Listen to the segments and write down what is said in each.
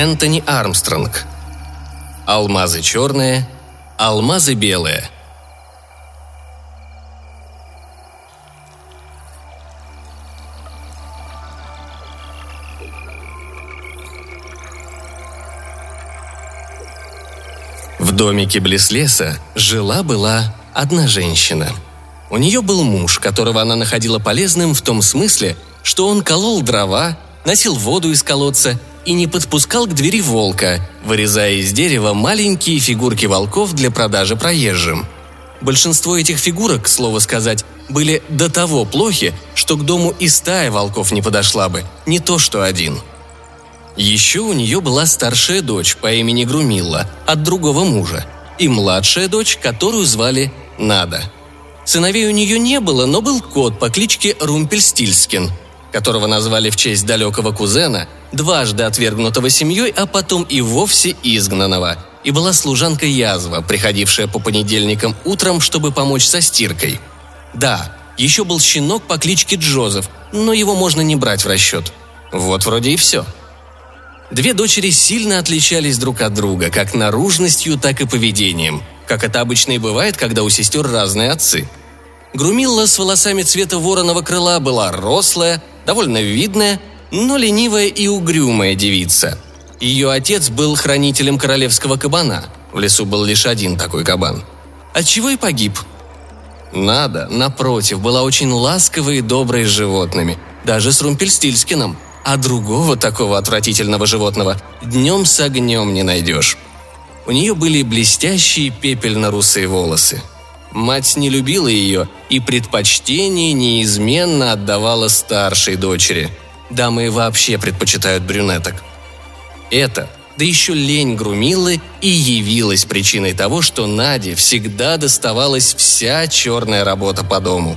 Энтони Армстронг. Алмазы черные, алмазы белые. В домике близ леса жила-была одна женщина. У нее был муж, которого она находила полезным в том смысле, что он колол дрова, носил воду из колодца и не подпускал к двери волка, вырезая из дерева маленькие фигурки волков для продажи проезжим. Большинство этих фигурок, к слову сказать, были до того плохи, что к дому и стая волков не подошла бы, не то что один. Еще у нее была старшая дочь по имени Грумилла от другого мужа и младшая дочь, которую звали Нада. Сыновей у нее не было, но был кот по кличке Румпельстильскин – которого назвали в честь далекого кузена, дважды отвергнутого семьей, а потом и вовсе изгнанного. И была служанка Язва, приходившая по понедельникам утром, чтобы помочь со стиркой. Да, еще был щенок по кличке Джозеф, но его можно не брать в расчет. Вот вроде и все. Две дочери сильно отличались друг от друга, как наружностью, так и поведением, как это обычно и бывает, когда у сестер разные отцы – Грумилла с волосами цвета вороного крыла была рослая, довольно видная, но ленивая и угрюмая девица. Ее отец был хранителем королевского кабана. В лесу был лишь один такой кабан. Отчего и погиб. Нада, напротив, была очень ласковой и доброй с животными, даже с Румпельстильскиным. А другого такого отвратительного животного днем с огнем не найдешь. У нее были блестящие пепельно-русые волосы – Мать не любила ее и предпочтение неизменно отдавала старшей дочери. Дамы вообще предпочитают брюнеток. Это, да еще лень Грумилы и явилась причиной того, что Наде всегда доставалась вся черная работа по дому.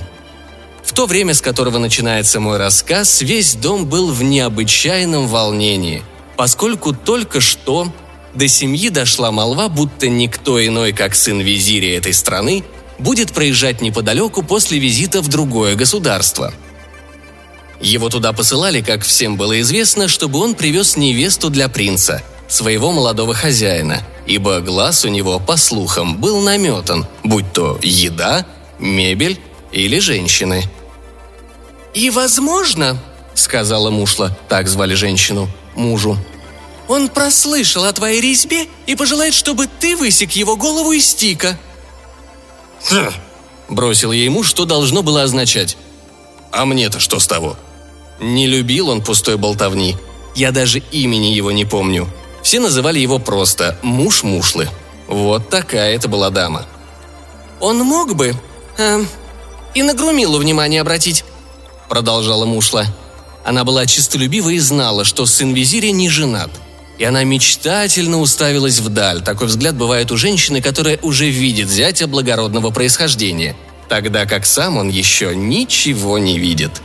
В то время, с которого начинается мой рассказ, весь дом был в необычайном волнении, поскольку только что до семьи дошла молва, будто никто иной, как сын визиря этой страны, будет проезжать неподалеку после визита в другое государство. Его туда посылали, как всем было известно, чтобы он привез невесту для принца, своего молодого хозяина, ибо глаз у него, по слухам, был наметан, будь то еда, мебель или женщины. «И возможно, — сказала Мушла, так звали женщину, мужу, — он прослышал о твоей резьбе и пожелает, чтобы ты высек его голову из стика», «Хм!» – бросил ей муж, что должно было означать. «А мне-то что с того?» Не любил он пустой болтовни. Я даже имени его не помню. Все называли его просто «муж Мушлы». Вот такая это была дама. «Он мог бы э, и на Грумилу внимание обратить», – продолжала Мушла. Она была чистолюбива и знала, что сын визиря не женат – и она мечтательно уставилась вдаль. Такой взгляд бывает у женщины, которая уже видит зятя благородного происхождения, тогда как сам он еще ничего не видит.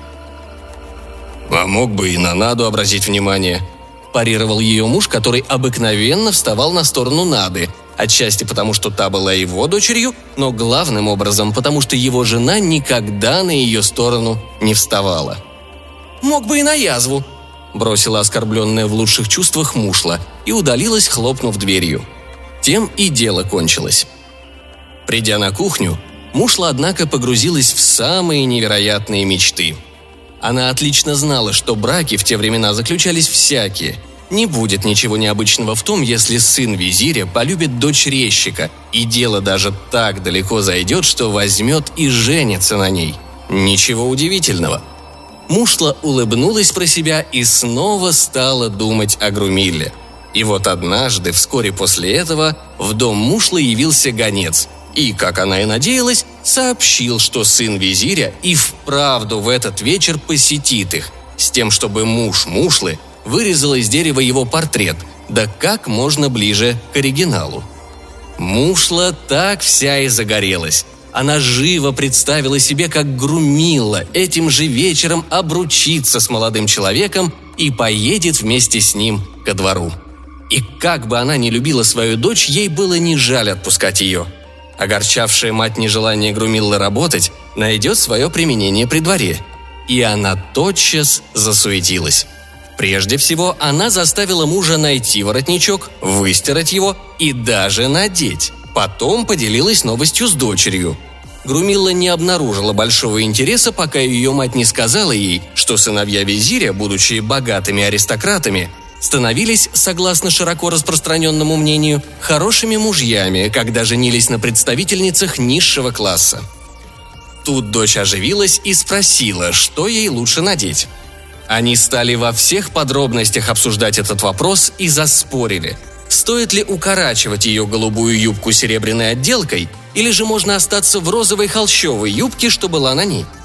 «А мог бы и на Наду обратить внимание», – парировал ее муж, который обыкновенно вставал на сторону Нады, отчасти потому, что та была его дочерью, но главным образом потому, что его жена никогда на ее сторону не вставала. «Мог бы и на язву», бросила оскорбленная в лучших чувствах мушла и удалилась, хлопнув дверью. Тем и дело кончилось. Придя на кухню, мушла, однако, погрузилась в самые невероятные мечты. Она отлично знала, что браки в те времена заключались всякие. Не будет ничего необычного в том, если сын визиря полюбит дочь резчика, и дело даже так далеко зайдет, что возьмет и женится на ней. Ничего удивительного – Мушла улыбнулась про себя и снова стала думать о Грумилле. И вот однажды, вскоре после этого, в дом Мушлы явился гонец. И, как она и надеялась, сообщил, что сын визиря и вправду в этот вечер посетит их, с тем, чтобы муж Мушлы вырезал из дерева его портрет, да как можно ближе к оригиналу. Мушла так вся и загорелась. Она живо представила себе, как грумила этим же вечером обручиться с молодым человеком и поедет вместе с ним ко двору. И как бы она ни любила свою дочь, ей было не жаль отпускать ее. Огорчавшая мать нежелание Грумиллы работать найдет свое применение при дворе. И она тотчас засуетилась. Прежде всего, она заставила мужа найти воротничок, выстирать его и даже надеть. Потом поделилась новостью с дочерью. Грумилла не обнаружила большого интереса, пока ее мать не сказала ей, что сыновья визиря, будучи богатыми аристократами, становились, согласно широко распространенному мнению, хорошими мужьями, когда женились на представительницах низшего класса. Тут дочь оживилась и спросила, что ей лучше надеть. Они стали во всех подробностях обсуждать этот вопрос и заспорили, стоит ли укорачивать ее голубую юбку серебряной отделкой, или же можно остаться в розовой холщовой юбке, что была на ней –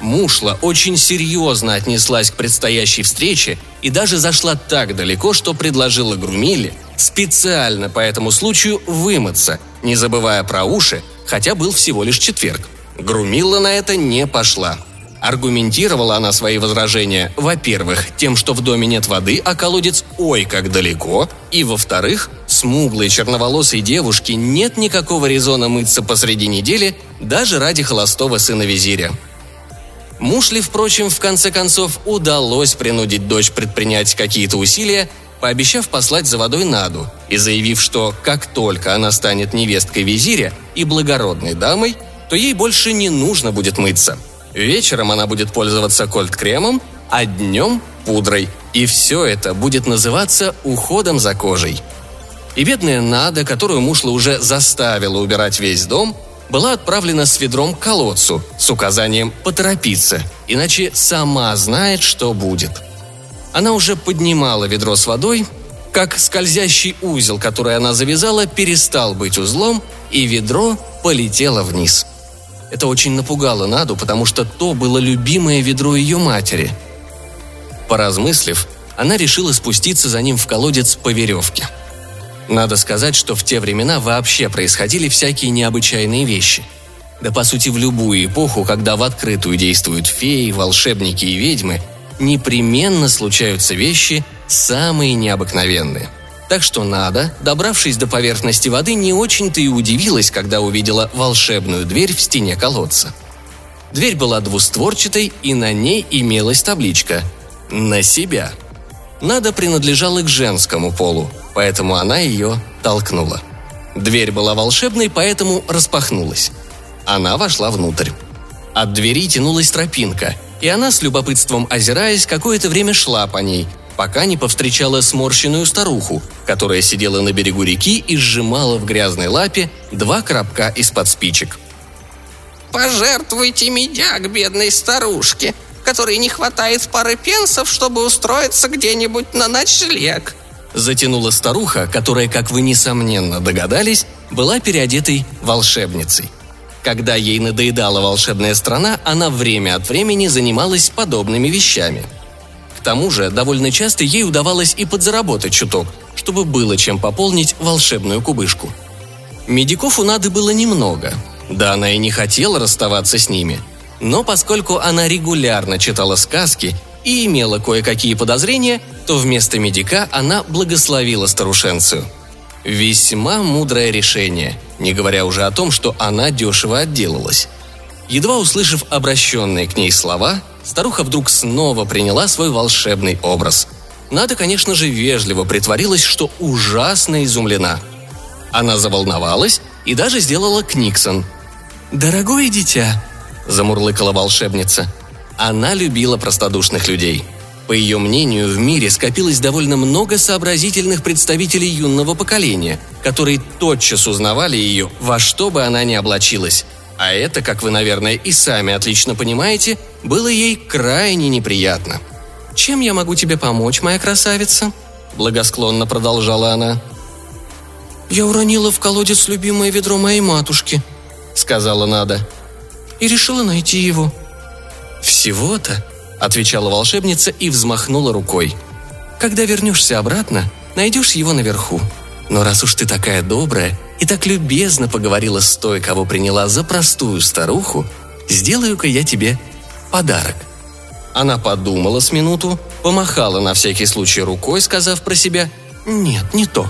Мушла очень серьезно отнеслась к предстоящей встрече и даже зашла так далеко, что предложила Грумиле специально по этому случаю вымыться, не забывая про уши, хотя был всего лишь четверг. Грумилла на это не пошла. Аргументировала она свои возражения, во-первых, тем, что в доме нет воды, а колодец ой как далеко, и, во-вторых, смуглой черноволосой девушке нет никакого резона мыться посреди недели даже ради холостого сына визиря. Муж впрочем, в конце концов удалось принудить дочь предпринять какие-то усилия, пообещав послать за водой Наду и заявив, что как только она станет невесткой визиря и благородной дамой, то ей больше не нужно будет мыться. Вечером она будет пользоваться кольт-кремом, а днем – пудрой. И все это будет называться уходом за кожей. И бедная Нада, которую Мушла уже заставила убирать весь дом, была отправлена с ведром к колодцу с указанием поторопиться, иначе сама знает, что будет. Она уже поднимала ведро с водой, как скользящий узел, который она завязала, перестал быть узлом, и ведро полетело вниз. Это очень напугало Наду, потому что то было любимое ведро ее матери. Поразмыслив, она решила спуститься за ним в колодец по веревке – надо сказать, что в те времена вообще происходили всякие необычайные вещи. Да по сути в любую эпоху, когда в открытую действуют феи, волшебники и ведьмы, непременно случаются вещи самые необыкновенные. Так что надо, добравшись до поверхности воды, не очень-то и удивилась, когда увидела волшебную дверь в стене колодца. Дверь была двустворчатой, и на ней имелась табличка «На себя». Надо принадлежала к женскому полу, поэтому она ее толкнула. Дверь была волшебной, поэтому распахнулась. Она вошла внутрь. От двери тянулась тропинка, и она, с любопытством озираясь, какое-то время шла по ней, пока не повстречала сморщенную старуху, которая сидела на берегу реки и сжимала в грязной лапе два коробка из-под спичек. «Пожертвуйте медяк бедной старушке, которой не хватает пары пенсов, чтобы устроиться где-нибудь на ночлег», затянула старуха, которая, как вы несомненно догадались, была переодетой волшебницей. Когда ей надоедала волшебная страна, она время от времени занималась подобными вещами. К тому же, довольно часто ей удавалось и подзаработать чуток, чтобы было чем пополнить волшебную кубышку. Медиков у Нады было немного. Да она и не хотела расставаться с ними. Но поскольку она регулярно читала сказки и имела кое-какие подозрения, то вместо медика она благословила старушенцию. Весьма мудрое решение, не говоря уже о том, что она дешево отделалась. Едва услышав обращенные к ней слова, старуха вдруг снова приняла свой волшебный образ. Надо, конечно же, вежливо притворилась, что ужасно изумлена. Она заволновалась и даже сделала Книксон. «Дорогое дитя», – замурлыкала волшебница – она любила простодушных людей. По ее мнению, в мире скопилось довольно много сообразительных представителей юного поколения, которые тотчас узнавали ее, во что бы она ни облачилась. А это, как вы, наверное, и сами отлично понимаете, было ей крайне неприятно. «Чем я могу тебе помочь, моя красавица?» – благосклонно продолжала она. «Я уронила в колодец любимое ведро моей матушки», – сказала Нада. «И решила найти его», – «Всего-то?» – отвечала волшебница и взмахнула рукой. «Когда вернешься обратно, найдешь его наверху. Но раз уж ты такая добрая и так любезно поговорила с той, кого приняла за простую старуху, сделаю-ка я тебе подарок». Она подумала с минуту, помахала на всякий случай рукой, сказав про себя «Нет, не то».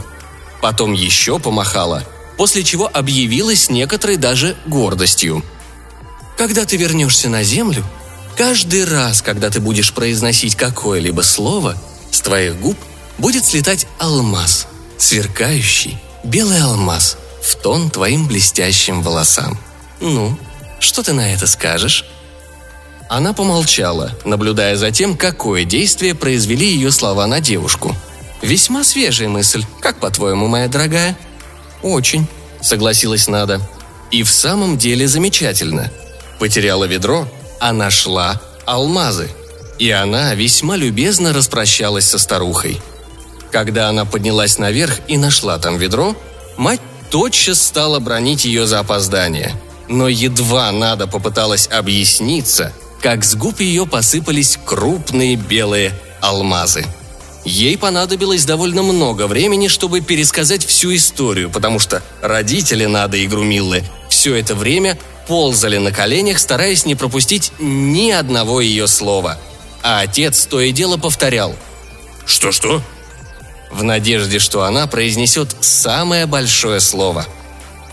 Потом еще помахала, после чего объявила с некоторой даже гордостью. «Когда ты вернешься на землю, Каждый раз, когда ты будешь произносить какое-либо слово, С твоих губ будет слетать алмаз, сверкающий белый алмаз, в тон твоим блестящим волосам. Ну, что ты на это скажешь?» Она помолчала, наблюдая за тем, какое действие произвели ее слова на девушку. «Весьма свежая мысль. Как по-твоему, моя дорогая?» «Очень», — согласилась Нада. «И в самом деле замечательно. Потеряла ведро, а нашла алмазы. И она весьма любезно распрощалась со старухой. Когда она поднялась наверх и нашла там ведро, мать тотчас стала бронить ее за опоздание. Но едва Нада попыталась объясниться, как с губ ее посыпались крупные белые алмазы. Ей понадобилось довольно много времени, чтобы пересказать всю историю, потому что родители Нады и Грумиллы все это время ползали на коленях, стараясь не пропустить ни одного ее слова. А отец то и дело повторял «Что-что?» в надежде, что она произнесет самое большое слово.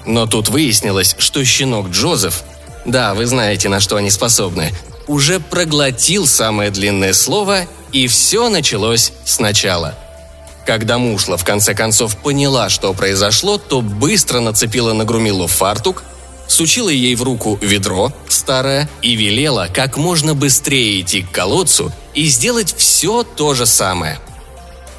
Но тут выяснилось, что щенок Джозеф, да, вы знаете, на что они способны, уже проглотил самое длинное слово, и все началось сначала. Когда Мушла в конце концов поняла, что произошло, то быстро нацепила на Грумилу фартук, сучила ей в руку ведро, старое, и велела как можно быстрее идти к колодцу и сделать все то же самое –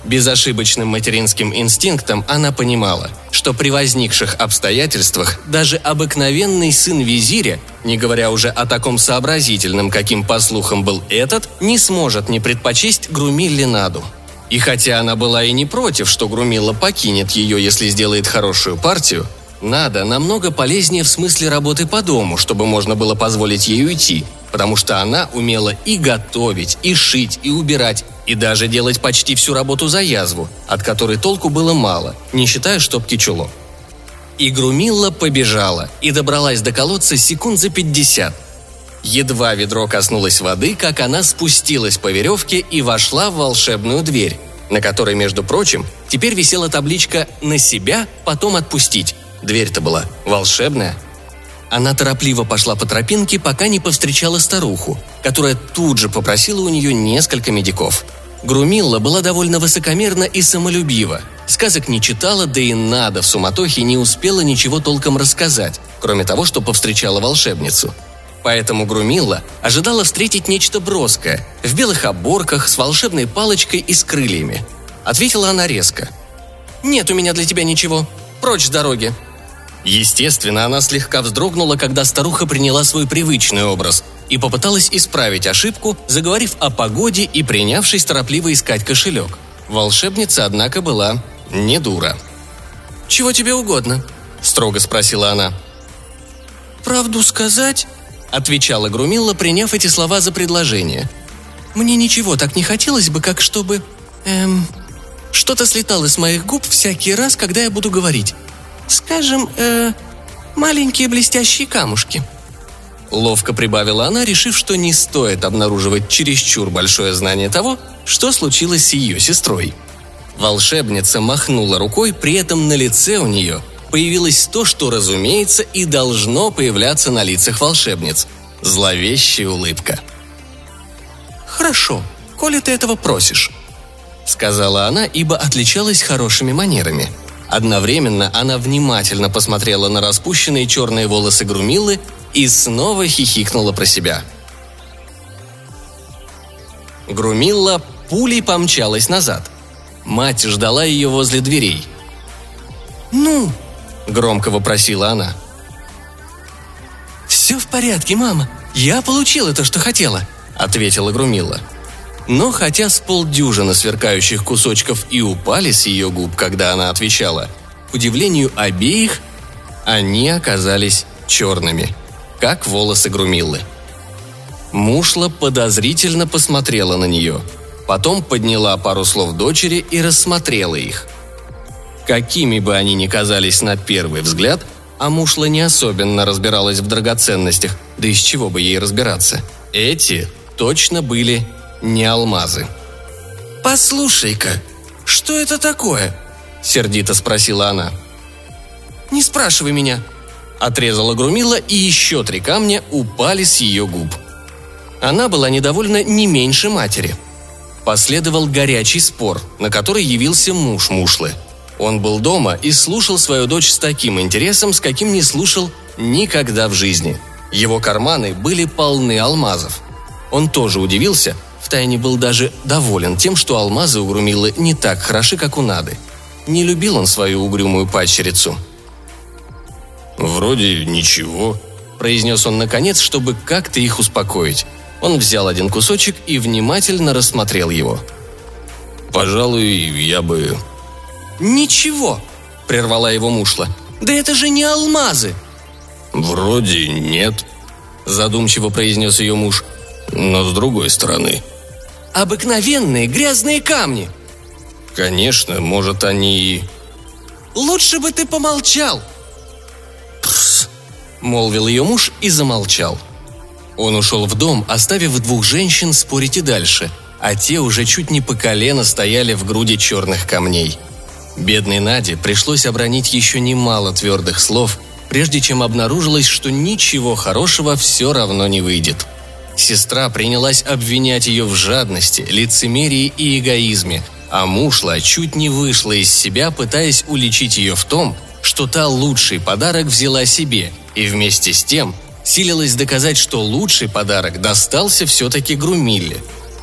Безошибочным материнским инстинктом она понимала, что при возникших обстоятельствах даже обыкновенный сын визиря, не говоря уже о таком сообразительном, каким по слухам был этот, не сможет не предпочесть Грумилле Наду. И хотя она была и не против, что Грумилла покинет ее, если сделает хорошую партию, Нада намного полезнее в смысле работы по дому, чтобы можно было позволить ей уйти, потому что она умела и готовить, и шить, и убирать, и даже делать почти всю работу за язву, от которой толку было мало, не считая штопки чулок. И Грумилла побежала и добралась до колодца секунд за пятьдесят. Едва ведро коснулось воды, как она спустилась по веревке и вошла в волшебную дверь, на которой, между прочим, теперь висела табличка «На себя, потом отпустить». Дверь-то была волшебная. Она торопливо пошла по тропинке, пока не повстречала старуху, которая тут же попросила у нее несколько медиков. Грумилла была довольно высокомерна и самолюбива. Сказок не читала, да и надо в суматохе не успела ничего толком рассказать, кроме того, что повстречала волшебницу. Поэтому Грумилла ожидала встретить нечто броское, в белых оборках, с волшебной палочкой и с крыльями. Ответила она резко. «Нет у меня для тебя ничего. Прочь с дороги. Естественно, она слегка вздрогнула, когда старуха приняла свой привычный образ и попыталась исправить ошибку, заговорив о погоде и принявшись торопливо искать кошелек. Волшебница, однако, была не дура. «Чего тебе угодно?» – строго спросила она. «Правду сказать?» – отвечала Грумилла, приняв эти слова за предложение. «Мне ничего так не хотелось бы, как чтобы... Эм... Что-то слетало с моих губ всякий раз, когда я буду говорить. Скажем, э, маленькие блестящие камушки». Ловко прибавила она, решив, что не стоит обнаруживать чересчур большое знание того, что случилось с ее сестрой. Волшебница махнула рукой, при этом на лице у нее появилось то, что, разумеется, и должно появляться на лицах волшебниц – зловещая улыбка. «Хорошо, коли ты этого просишь», – сказала она, ибо отличалась хорошими манерами – Одновременно она внимательно посмотрела на распущенные черные волосы Грумилы и снова хихикнула про себя. Грумилла пулей помчалась назад. Мать ждала ее возле дверей. «Ну?» – громко вопросила она. «Все в порядке, мама. Я получила то, что хотела», – ответила Грумилла. – но хотя с полдюжины сверкающих кусочков и упали с ее губ, когда она отвечала, к удивлению обеих, они оказались черными, как волосы Грумиллы. Мушла подозрительно посмотрела на нее, потом подняла пару слов дочери и рассмотрела их. Какими бы они ни казались на первый взгляд, а Мушла не особенно разбиралась в драгоценностях, да из чего бы ей разбираться, эти точно были не алмазы. «Послушай-ка, что это такое?» – сердито спросила она. «Не спрашивай меня», – отрезала Грумила, и еще три камня упали с ее губ. Она была недовольна не меньше матери. Последовал горячий спор, на который явился муж Мушлы. Он был дома и слушал свою дочь с таким интересом, с каким не слушал никогда в жизни. Его карманы были полны алмазов. Он тоже удивился, втайне был даже доволен тем, что алмазы у Грумилы не так хороши, как у Нады. Не любил он свою угрюмую падчерицу. «Вроде ничего», – произнес он наконец, чтобы как-то их успокоить. Он взял один кусочек и внимательно рассмотрел его. «Пожалуй, я бы...» «Ничего!» – прервала его мушла. «Да это же не алмазы!» «Вроде нет», – задумчиво произнес ее муж. «Но с другой стороны...» «Обыкновенные грязные камни!» «Конечно, может, они и...» «Лучше бы ты помолчал!» «Пс!» – молвил ее муж и замолчал – он ушел в дом, оставив двух женщин спорить и дальше, а те уже чуть не по колено стояли в груди черных камней. Бедной Наде пришлось обронить еще немало твердых слов, прежде чем обнаружилось, что ничего хорошего все равно не выйдет. Сестра принялась обвинять ее в жадности, лицемерии и эгоизме, а мушла чуть не вышла из себя, пытаясь уличить ее в том, что та лучший подарок взяла себе, и вместе с тем силилась доказать, что лучший подарок достался все-таки Грумилле.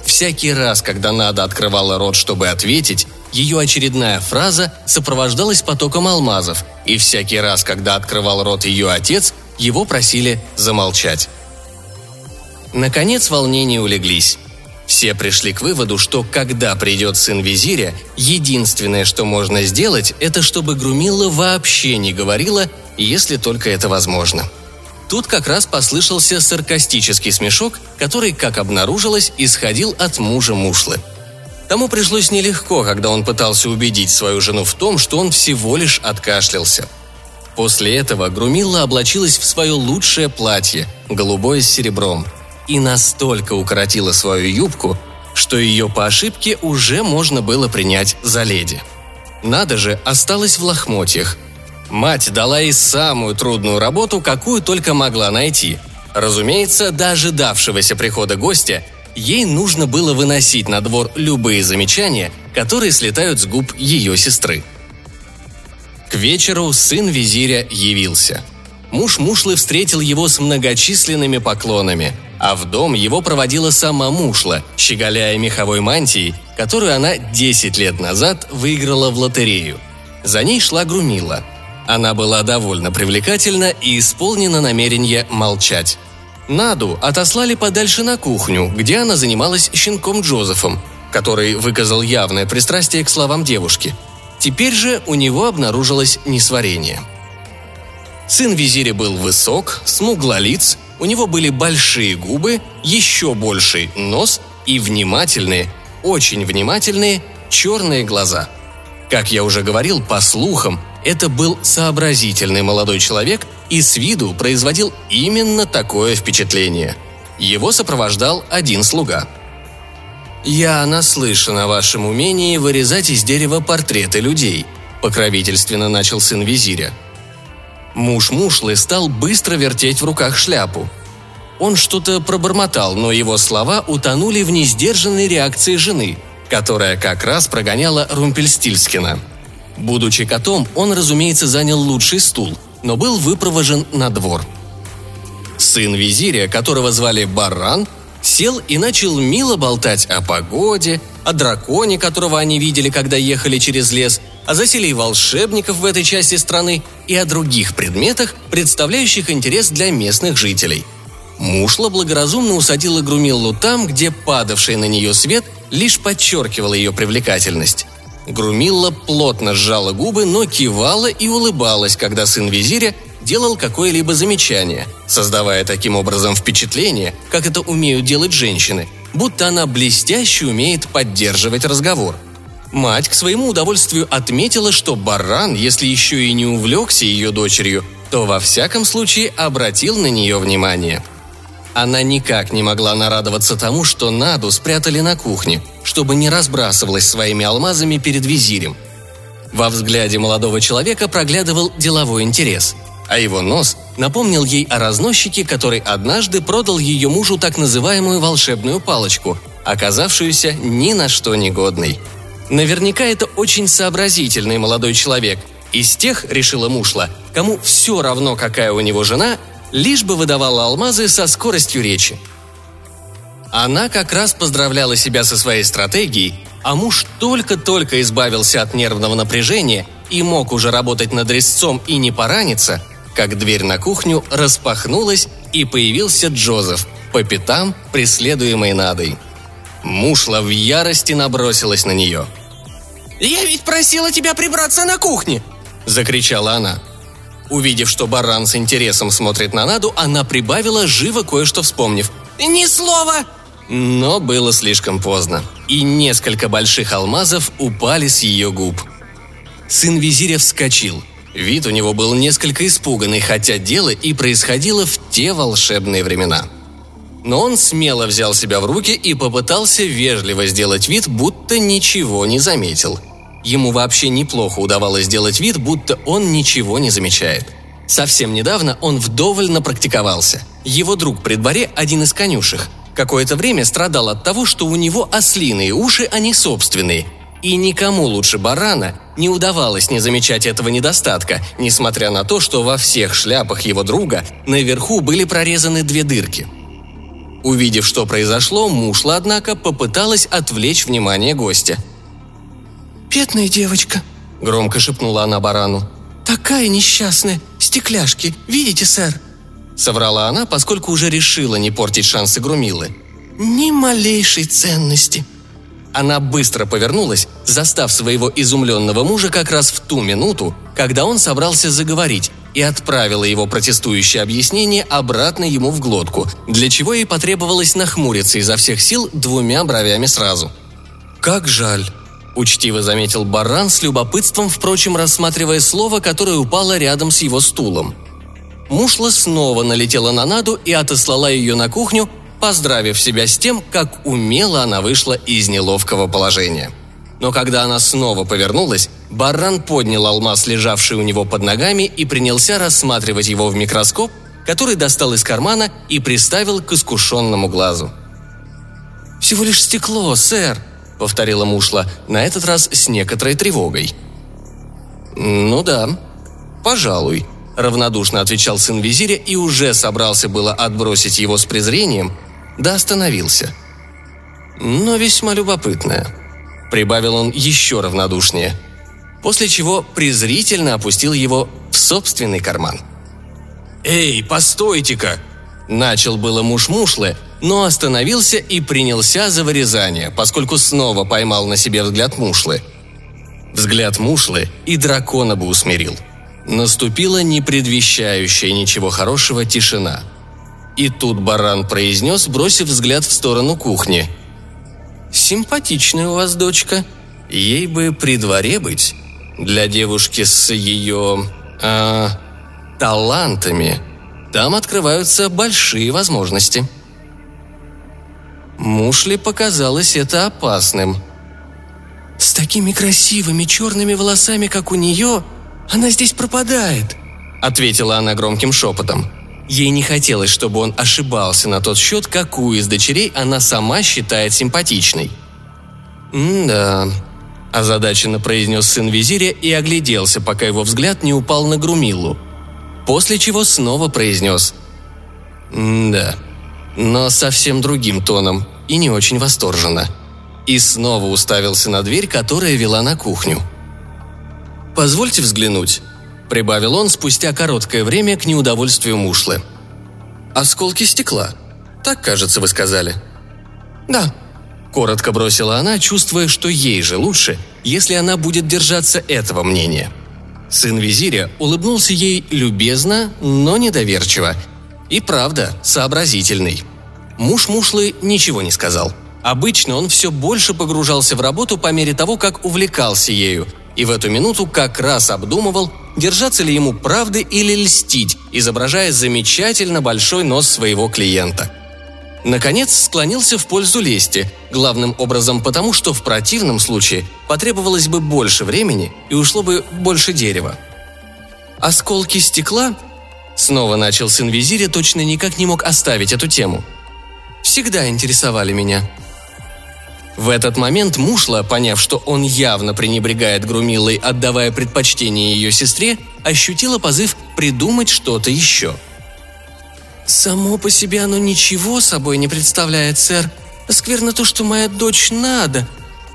Всякий раз, когда Нада открывала рот, чтобы ответить, ее очередная фраза сопровождалась потоком алмазов, и всякий раз, когда открывал рот ее отец, его просили замолчать. Наконец волнения улеглись. Все пришли к выводу, что когда придет сын визиря, единственное, что можно сделать, это чтобы Грумилла вообще не говорила, если только это возможно. – Тут как раз послышался саркастический смешок, который, как обнаружилось, исходил от мужа Мушлы. Тому пришлось нелегко, когда он пытался убедить свою жену в том, что он всего лишь откашлялся. После этого Грумилла облачилась в свое лучшее платье, голубое с серебром, и настолько укоротила свою юбку, что ее по ошибке уже можно было принять за леди. Надо же, осталась в лохмотьях – Мать дала ей самую трудную работу, какую только могла найти. Разумеется, дожидавшегося прихода гостя, ей нужно было выносить на двор любые замечания, которые слетают с губ ее сестры. К вечеру сын визиря явился. Муж Мушлы встретил его с многочисленными поклонами, а в дом его проводила сама Мушла, щеголяя меховой мантией, которую она 10 лет назад выиграла в лотерею. За ней шла Грумила – она была довольно привлекательна и исполнена намерения молчать. Наду отослали подальше на кухню, где она занималась щенком Джозефом, который выказал явное пристрастие к словам девушки. Теперь же у него обнаружилось несварение. Сын визиря был высок, смуглолиц, у него были большие губы, еще больший нос и внимательные, очень внимательные черные глаза. Как я уже говорил, по слухам, это был сообразительный молодой человек и с виду производил именно такое впечатление. Его сопровождал один слуга. «Я наслышан о вашем умении вырезать из дерева портреты людей», – покровительственно начал сын визиря. Муж Мушлы стал быстро вертеть в руках шляпу. Он что-то пробормотал, но его слова утонули в несдержанной реакции жены, которая как раз прогоняла Румпельстильскина – Будучи котом, он, разумеется, занял лучший стул, но был выпровожен на двор. Сын визиря, которого звали Баран, сел и начал мило болтать о погоде, о драконе, которого они видели, когда ехали через лес, о заселии волшебников в этой части страны и о других предметах, представляющих интерес для местных жителей. Мушла благоразумно усадила Грумиллу там, где падавший на нее свет лишь подчеркивал ее привлекательность. Грумилла плотно сжала губы, но кивала и улыбалась, когда сын визиря делал какое-либо замечание, создавая таким образом впечатление, как это умеют делать женщины, будто она блестяще умеет поддерживать разговор. Мать к своему удовольствию отметила, что баран, если еще и не увлекся ее дочерью, то во всяком случае обратил на нее внимание – она никак не могла нарадоваться тому, что Наду спрятали на кухне, чтобы не разбрасывалась своими алмазами перед визирем. Во взгляде молодого человека проглядывал деловой интерес, а его нос напомнил ей о разносчике, который однажды продал ее мужу так называемую волшебную палочку, оказавшуюся ни на что негодной. Наверняка это очень сообразительный молодой человек. Из тех, решила Мушла, кому все равно, какая у него жена, лишь бы выдавала алмазы со скоростью речи. Она как раз поздравляла себя со своей стратегией, а муж только-только избавился от нервного напряжения и мог уже работать над резцом и не пораниться, как дверь на кухню распахнулась и появился Джозеф, по пятам преследуемый Надой. Мушла в ярости набросилась на нее. «Я ведь просила тебя прибраться на кухне!» – закричала она. Увидев, что баран с интересом смотрит на Наду, она прибавила, живо кое-что вспомнив. «Ни слова!» Но было слишком поздно, и несколько больших алмазов упали с ее губ. Сын визиря вскочил. Вид у него был несколько испуганный, хотя дело и происходило в те волшебные времена. Но он смело взял себя в руки и попытался вежливо сделать вид, будто ничего не заметил. Ему вообще неплохо удавалось сделать вид, будто он ничего не замечает. Совсем недавно он вдоволь напрактиковался. Его друг при дворе, один из конюшек, какое-то время страдал от того, что у него ослиные уши, а не собственные. И никому лучше барана не удавалось не замечать этого недостатка, несмотря на то, что во всех шляпах его друга наверху были прорезаны две дырки. Увидев, что произошло, мушла, однако, попыталась отвлечь внимание гостя. «Бедная девочка», — громко шепнула она барану. «Такая несчастная! Стекляшки! Видите, сэр?» Соврала она, поскольку уже решила не портить шансы Грумилы. «Ни малейшей ценности!» Она быстро повернулась, застав своего изумленного мужа как раз в ту минуту, когда он собрался заговорить, и отправила его протестующее объяснение обратно ему в глотку, для чего ей потребовалось нахмуриться изо всех сил двумя бровями сразу. «Как жаль», – учтиво заметил Баран с любопытством, впрочем, рассматривая слово, которое упало рядом с его стулом. Мушла снова налетела на Наду и отослала ее на кухню, поздравив себя с тем, как умело она вышла из неловкого положения. Но когда она снова повернулась, Барран поднял алмаз, лежавший у него под ногами, и принялся рассматривать его в микроскоп, который достал из кармана и приставил к искушенному глазу. «Всего лишь стекло, сэр», — повторила Мушла, на этот раз с некоторой тревогой. «Ну да, пожалуй», — равнодушно отвечал сын визиря и уже собрался было отбросить его с презрением, да остановился. Но весьма любопытное. Прибавил он еще равнодушнее. После чего презрительно опустил его в собственный карман. «Эй, постойте-ка!» Начал было муж Мушлы, но остановился и принялся за вырезание, поскольку снова поймал на себе взгляд Мушлы. Взгляд Мушлы и дракона бы усмирил. Наступила непредвещающая ничего хорошего тишина – и тут баран произнес, бросив взгляд в сторону кухни. «Симпатичная у вас дочка. Ей бы при дворе быть. Для девушки с ее... Э, талантами. Там открываются большие возможности». Мушли показалось это опасным. «С такими красивыми черными волосами, как у нее, она здесь пропадает», — ответила она громким шепотом. Ей не хотелось, чтобы он ошибался на тот счет, какую из дочерей она сама считает симпатичной. «М-да», – озадаченно произнес сын визиря и огляделся, пока его взгляд не упал на Грумиллу. После чего снова произнес «М-да», но совсем другим тоном и не очень восторженно. И снова уставился на дверь, которая вела на кухню. «Позвольте взглянуть», прибавил он спустя короткое время к неудовольствию Мушлы. «Осколки стекла. Так, кажется, вы сказали». «Да», – коротко бросила она, чувствуя, что ей же лучше, если она будет держаться этого мнения. Сын визиря улыбнулся ей любезно, но недоверчиво. И правда, сообразительный. Муж Мушлы ничего не сказал. Обычно он все больше погружался в работу по мере того, как увлекался ею – и в эту минуту как раз обдумывал, держаться ли ему правды или льстить, изображая замечательно большой нос своего клиента. Наконец склонился в пользу лести, главным образом потому, что в противном случае потребовалось бы больше времени и ушло бы больше дерева. «Осколки стекла?» Снова начал сын визиря, точно никак не мог оставить эту тему. «Всегда интересовали меня». В этот момент Мушла, поняв, что он явно пренебрегает Грумилой, отдавая предпочтение ее сестре, ощутила позыв придумать что-то еще. «Само по себе оно ничего собой не представляет, сэр. Скверно то, что моя дочь надо,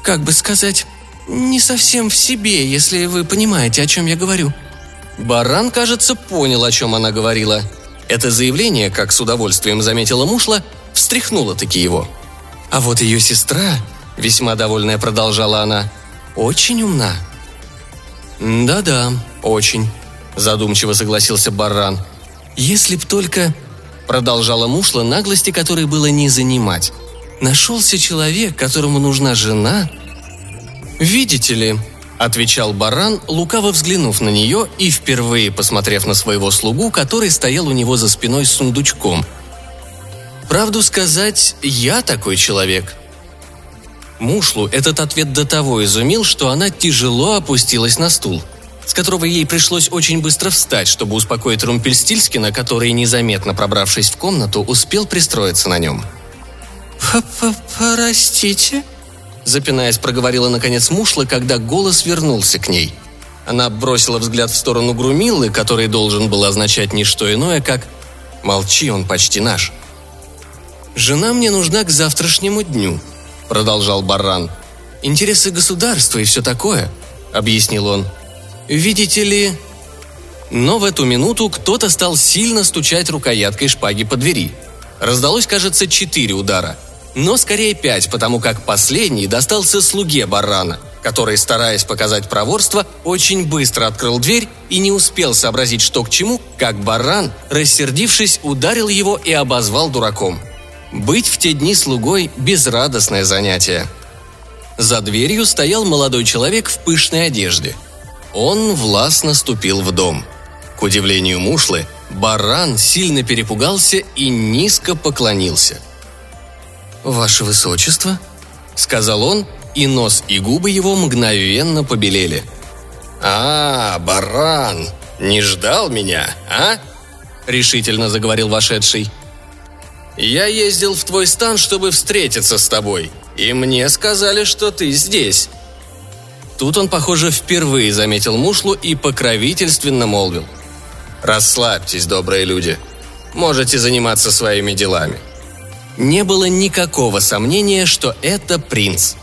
как бы сказать, не совсем в себе, если вы понимаете, о чем я говорю». Баран, кажется, понял, о чем она говорила. Это заявление, как с удовольствием заметила Мушла, встряхнуло-таки его. А вот ее сестра, весьма довольная продолжала она, очень умна. «Да-да, очень», – задумчиво согласился Баран. «Если б только...» – продолжала Мушла, наглости которой было не занимать. «Нашелся человек, которому нужна жена...» «Видите ли», – отвечал Баран, лукаво взглянув на нее и впервые посмотрев на своего слугу, который стоял у него за спиной с сундучком. «Правду сказать, я такой человек». Мушлу этот ответ до того изумил, что она тяжело опустилась на стул, с которого ей пришлось очень быстро встать, чтобы успокоить Румпельстильскина, который, незаметно пробравшись в комнату, успел пристроиться на нем. «Простите?» запинаясь, проговорила наконец Мушла, когда голос вернулся к ней. Она бросила взгляд в сторону Грумилы, который должен был означать не что иное, как «Молчи, он почти наш». «Жена мне нужна к завтрашнему дню», — продолжал Барран. «Интересы государства и все такое», — объяснил он. «Видите ли...» Но в эту минуту кто-то стал сильно стучать рукояткой шпаги по двери. Раздалось, кажется, четыре удара — но скорее пять, потому как последний достался слуге барана, который, стараясь показать проворство, очень быстро открыл дверь и не успел сообразить, что к чему, как баран, рассердившись, ударил его и обозвал дураком. Быть в те дни слугой – безрадостное занятие. За дверью стоял молодой человек в пышной одежде. Он властно ступил в дом. К удивлению Мушлы, баран сильно перепугался и низко поклонился – «Ваше высочество», — сказал он, и нос и губы его мгновенно побелели. «А, баран, не ждал меня, а?» — решительно заговорил вошедший. «Я ездил в твой стан, чтобы встретиться с тобой, и мне сказали, что ты здесь». Тут он, похоже, впервые заметил Мушлу и покровительственно молвил. «Расслабьтесь, добрые люди. Можете заниматься своими делами. Не было никакого сомнения, что это принц.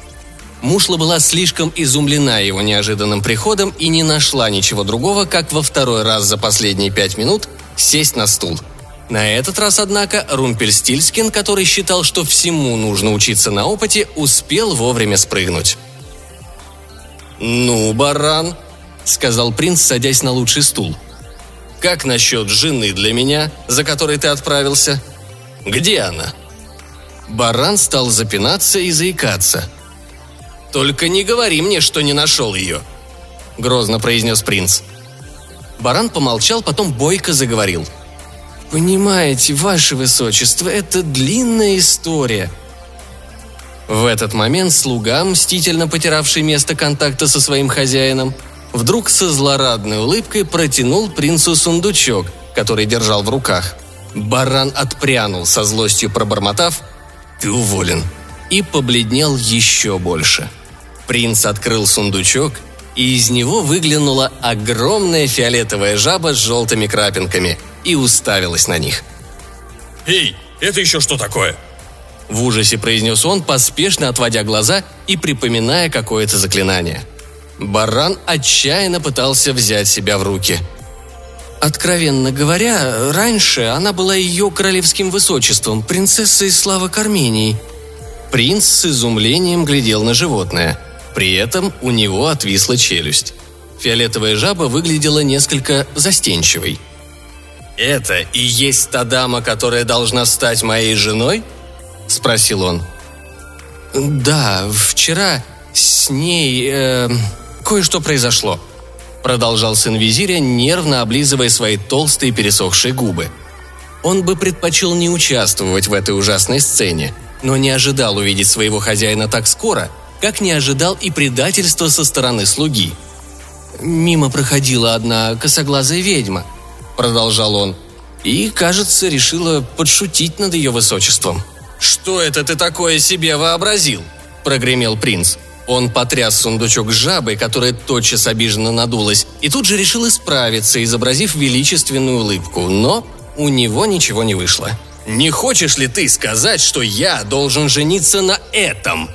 Мушла была слишком изумлена его неожиданным приходом и не нашла ничего другого, как во второй раз за последние пять минут сесть на стул. На этот раз, однако, Румпельстильскин, который считал, что всему нужно учиться на опыте, успел вовремя спрыгнуть. «Ну, баран», — сказал принц, садясь на лучший стул. «Как насчет жены для меня, за которой ты отправился? Где она?» Баран стал запинаться и заикаться. «Только не говори мне, что не нашел ее», — грозно произнес принц. Баран помолчал, потом бойко заговорил. «Понимаете, ваше высочество, это длинная история», в этот момент слуга, мстительно потиравший место контакта со своим хозяином, вдруг со злорадной улыбкой протянул принцу сундучок, который держал в руках. Баран отпрянул со злостью пробормотав «Ты уволен!» и побледнел еще больше. Принц открыл сундучок, и из него выглянула огромная фиолетовая жаба с желтыми крапинками и уставилась на них. «Эй, это еще что такое?» В ужасе произнес он, поспешно отводя глаза и припоминая какое-то заклинание. Баран отчаянно пытался взять себя в руки – Откровенно говоря, раньше она была ее королевским высочеством, принцессой славы Кармении. Принц с изумлением глядел на животное. При этом у него отвисла челюсть. Фиолетовая жаба выглядела несколько застенчивой. «Это и есть та дама, которая должна стать моей женой?» – спросил он. «Да, вчера с ней э, кое-что произошло», продолжал сын визиря, нервно облизывая свои толстые пересохшие губы. Он бы предпочел не участвовать в этой ужасной сцене, но не ожидал увидеть своего хозяина так скоро, как не ожидал и предательства со стороны слуги. «Мимо проходила одна косоглазая ведьма», — продолжал он, и, кажется, решила подшутить над ее высочеством. «Что это ты такое себе вообразил?» – прогремел принц. Он потряс сундучок с жабой, которая тотчас обиженно надулась, и тут же решил исправиться, изобразив величественную улыбку, но у него ничего не вышло. «Не хочешь ли ты сказать, что я должен жениться на этом?»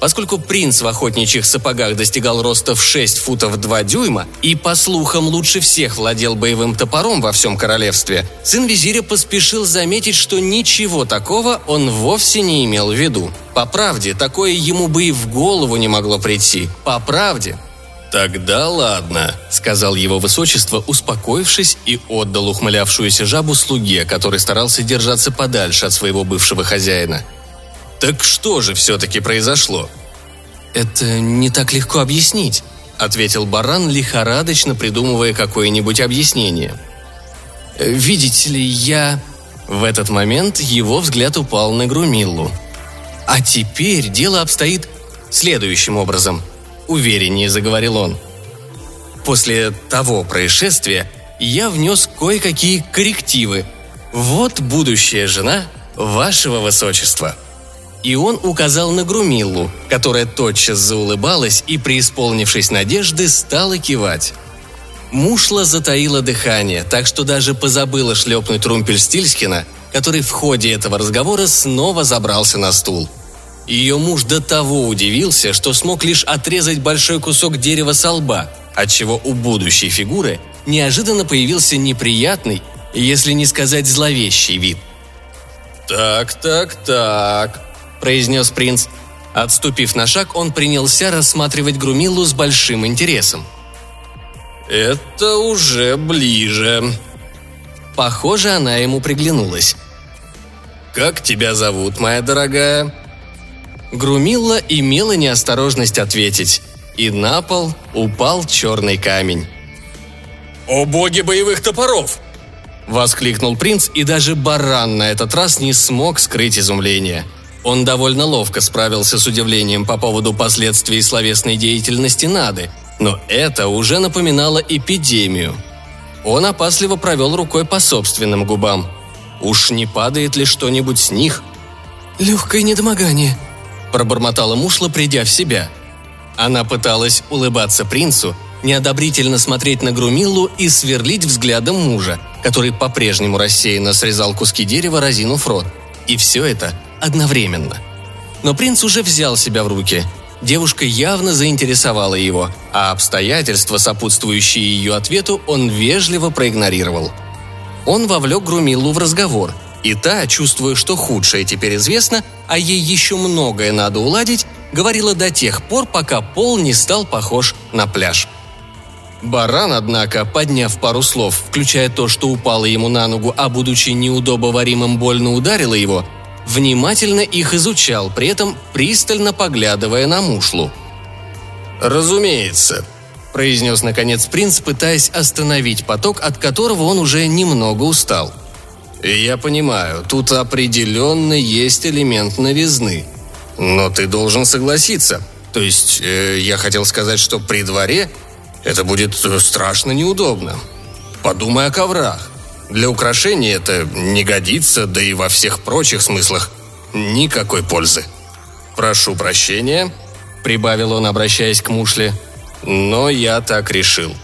Поскольку принц в охотничьих сапогах достигал роста в 6 футов 2 дюйма и, по слухам, лучше всех владел боевым топором во всем королевстве, сын визиря поспешил заметить, что ничего такого он вовсе не имел в виду. По правде, такое ему бы и в голову не могло прийти. По правде. «Тогда ладно», — сказал его высочество, успокоившись и отдал ухмылявшуюся жабу слуге, который старался держаться подальше от своего бывшего хозяина — «Так что же все-таки произошло?» «Это не так легко объяснить», — ответил Баран, лихорадочно придумывая какое-нибудь объяснение. «Видите ли, я...» В этот момент его взгляд упал на Грумиллу. «А теперь дело обстоит следующим образом», — увереннее заговорил он. «После того происшествия я внес кое-какие коррективы. Вот будущая жена вашего высочества». И он указал на Грумиллу, которая тотчас заулыбалась и, преисполнившись надежды, стала кивать. Мушла затаила дыхание, так что даже позабыла шлепнуть Румпельстильскина, который в ходе этого разговора снова забрался на стул. Ее муж до того удивился, что смог лишь отрезать большой кусок дерева со лба, отчего у будущей фигуры неожиданно появился неприятный, если не сказать зловещий вид. «Так, так, так», – произнес принц. Отступив на шаг, он принялся рассматривать Грумилу с большим интересом. «Это уже ближе». Похоже, она ему приглянулась. «Как тебя зовут, моя дорогая?» Грумилла имела неосторожность ответить, и на пол упал черный камень. «О боги боевых топоров!» – воскликнул принц, и даже баран на этот раз не смог скрыть изумление – он довольно ловко справился с удивлением по поводу последствий словесной деятельности Нады, но это уже напоминало эпидемию. Он опасливо провел рукой по собственным губам. Уж не падает ли что-нибудь с них? «Легкое недомогание», – пробормотала Мушла, придя в себя. Она пыталась улыбаться принцу, неодобрительно смотреть на Грумиллу и сверлить взглядом мужа, который по-прежнему рассеянно срезал куски дерева, разинув рот. И все это одновременно. Но принц уже взял себя в руки. Девушка явно заинтересовала его, а обстоятельства, сопутствующие ее ответу, он вежливо проигнорировал. Он вовлек Грумилу в разговор, и та, чувствуя, что худшее теперь известно, а ей еще многое надо уладить, говорила до тех пор, пока пол не стал похож на пляж. Баран, однако, подняв пару слов, включая то, что упало ему на ногу, а будучи неудобоваримым больно ударило его, внимательно их изучал, при этом пристально поглядывая на мушлу. «Разумеется», – произнес наконец принц, пытаясь остановить поток, от которого он уже немного устал. «Я понимаю, тут определенно есть элемент новизны. Но ты должен согласиться. То есть, э, я хотел сказать, что при дворе это будет страшно неудобно. Подумай о коврах. Для украшения это не годится, да и во всех прочих смыслах никакой пользы. Прошу прощения, прибавил он, обращаясь к Мушле, но я так решил.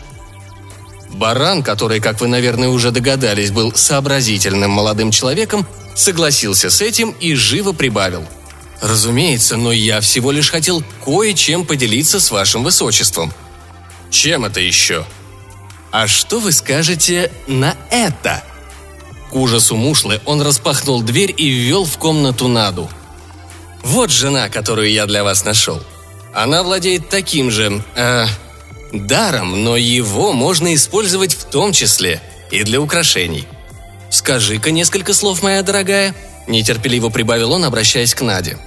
Баран, который, как вы, наверное, уже догадались, был сообразительным молодым человеком, согласился с этим и живо прибавил. «Разумеется, но я всего лишь хотел кое-чем поделиться с вашим высочеством». «Чем это еще?» «А что вы скажете на это?» К ужасу Мушлы он распахнул дверь и ввел в комнату Наду. «Вот жена, которую я для вас нашел. Она владеет таким же... Э, даром, но его можно использовать в том числе и для украшений. Скажи-ка несколько слов, моя дорогая», – нетерпеливо прибавил он, обращаясь к Наде.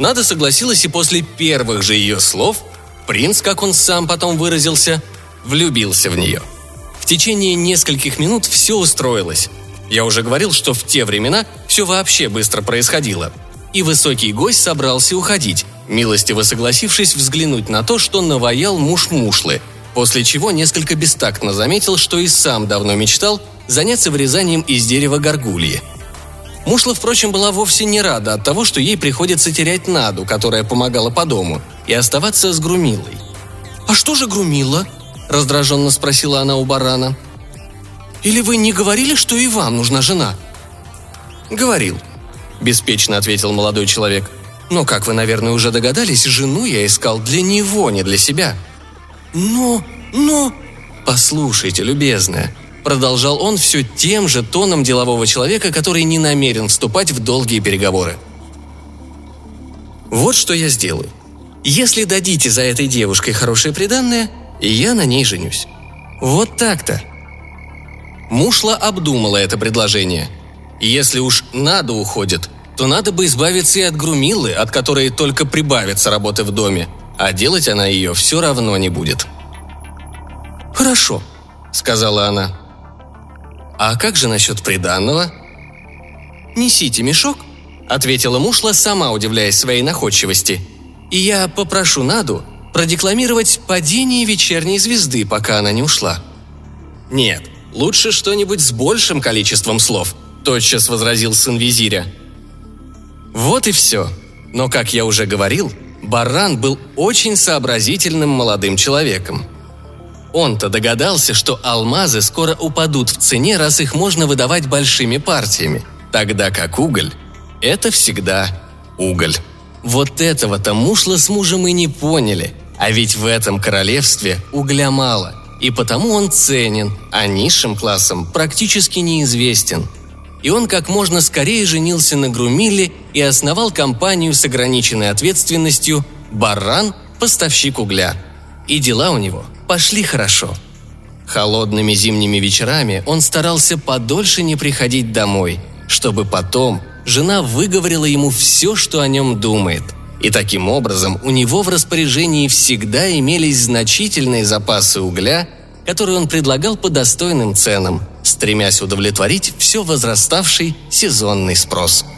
Нада согласилась, и после первых же ее слов принц, как он сам потом выразился, влюбился в нее. В течение нескольких минут все устроилось. Я уже говорил, что в те времена все вообще быстро происходило. И высокий гость собрался уходить, милостиво согласившись взглянуть на то, что наваял муж Мушлы, после чего несколько бестактно заметил, что и сам давно мечтал заняться вырезанием из дерева горгульи. Мушла, впрочем, была вовсе не рада от того, что ей приходится терять Наду, которая помогала по дому, и оставаться с Грумилой. «А что же Грумила?» – раздраженно спросила она у барана. «Или вы не говорили, что и вам нужна жена?» «Говорил», – беспечно ответил молодой человек. «Но, как вы, наверное, уже догадались, жену я искал для него, не для себя». «Но... но...» «Послушайте, любезная», – продолжал он все тем же тоном делового человека, который не намерен вступать в долгие переговоры. «Вот что я сделаю. Если дадите за этой девушкой хорошее приданное, я на ней женюсь. Вот так-то». Мушла обдумала это предложение. Если уж надо уходит, то надо бы избавиться и от грумилы, от которой только прибавится работы в доме, а делать она ее все равно не будет. «Хорошо», — сказала она. «А как же насчет приданного?» «Несите мешок», — ответила Мушла, сама удивляясь своей находчивости. «И я попрошу Наду продекламировать «Падение вечерней звезды», пока она не ушла». «Нет, лучше что-нибудь с большим количеством слов», — тотчас возразил сын визиря. Вот и все. Но, как я уже говорил, Баран был очень сообразительным молодым человеком. Он-то догадался, что алмазы скоро упадут в цене, раз их можно выдавать большими партиями, тогда как уголь – это всегда уголь. Вот этого-то Мушла с мужем и не поняли, а ведь в этом королевстве угля мало, и потому он ценен, а низшим классам практически неизвестен – и он как можно скорее женился на Грумиле и основал компанию с ограниченной ответственностью «Баран – поставщик угля». И дела у него пошли хорошо. Холодными зимними вечерами он старался подольше не приходить домой, чтобы потом жена выговорила ему все, что о нем думает. И таким образом у него в распоряжении всегда имелись значительные запасы угля, которые он предлагал по достойным ценам – стремясь удовлетворить все возраставший сезонный спрос –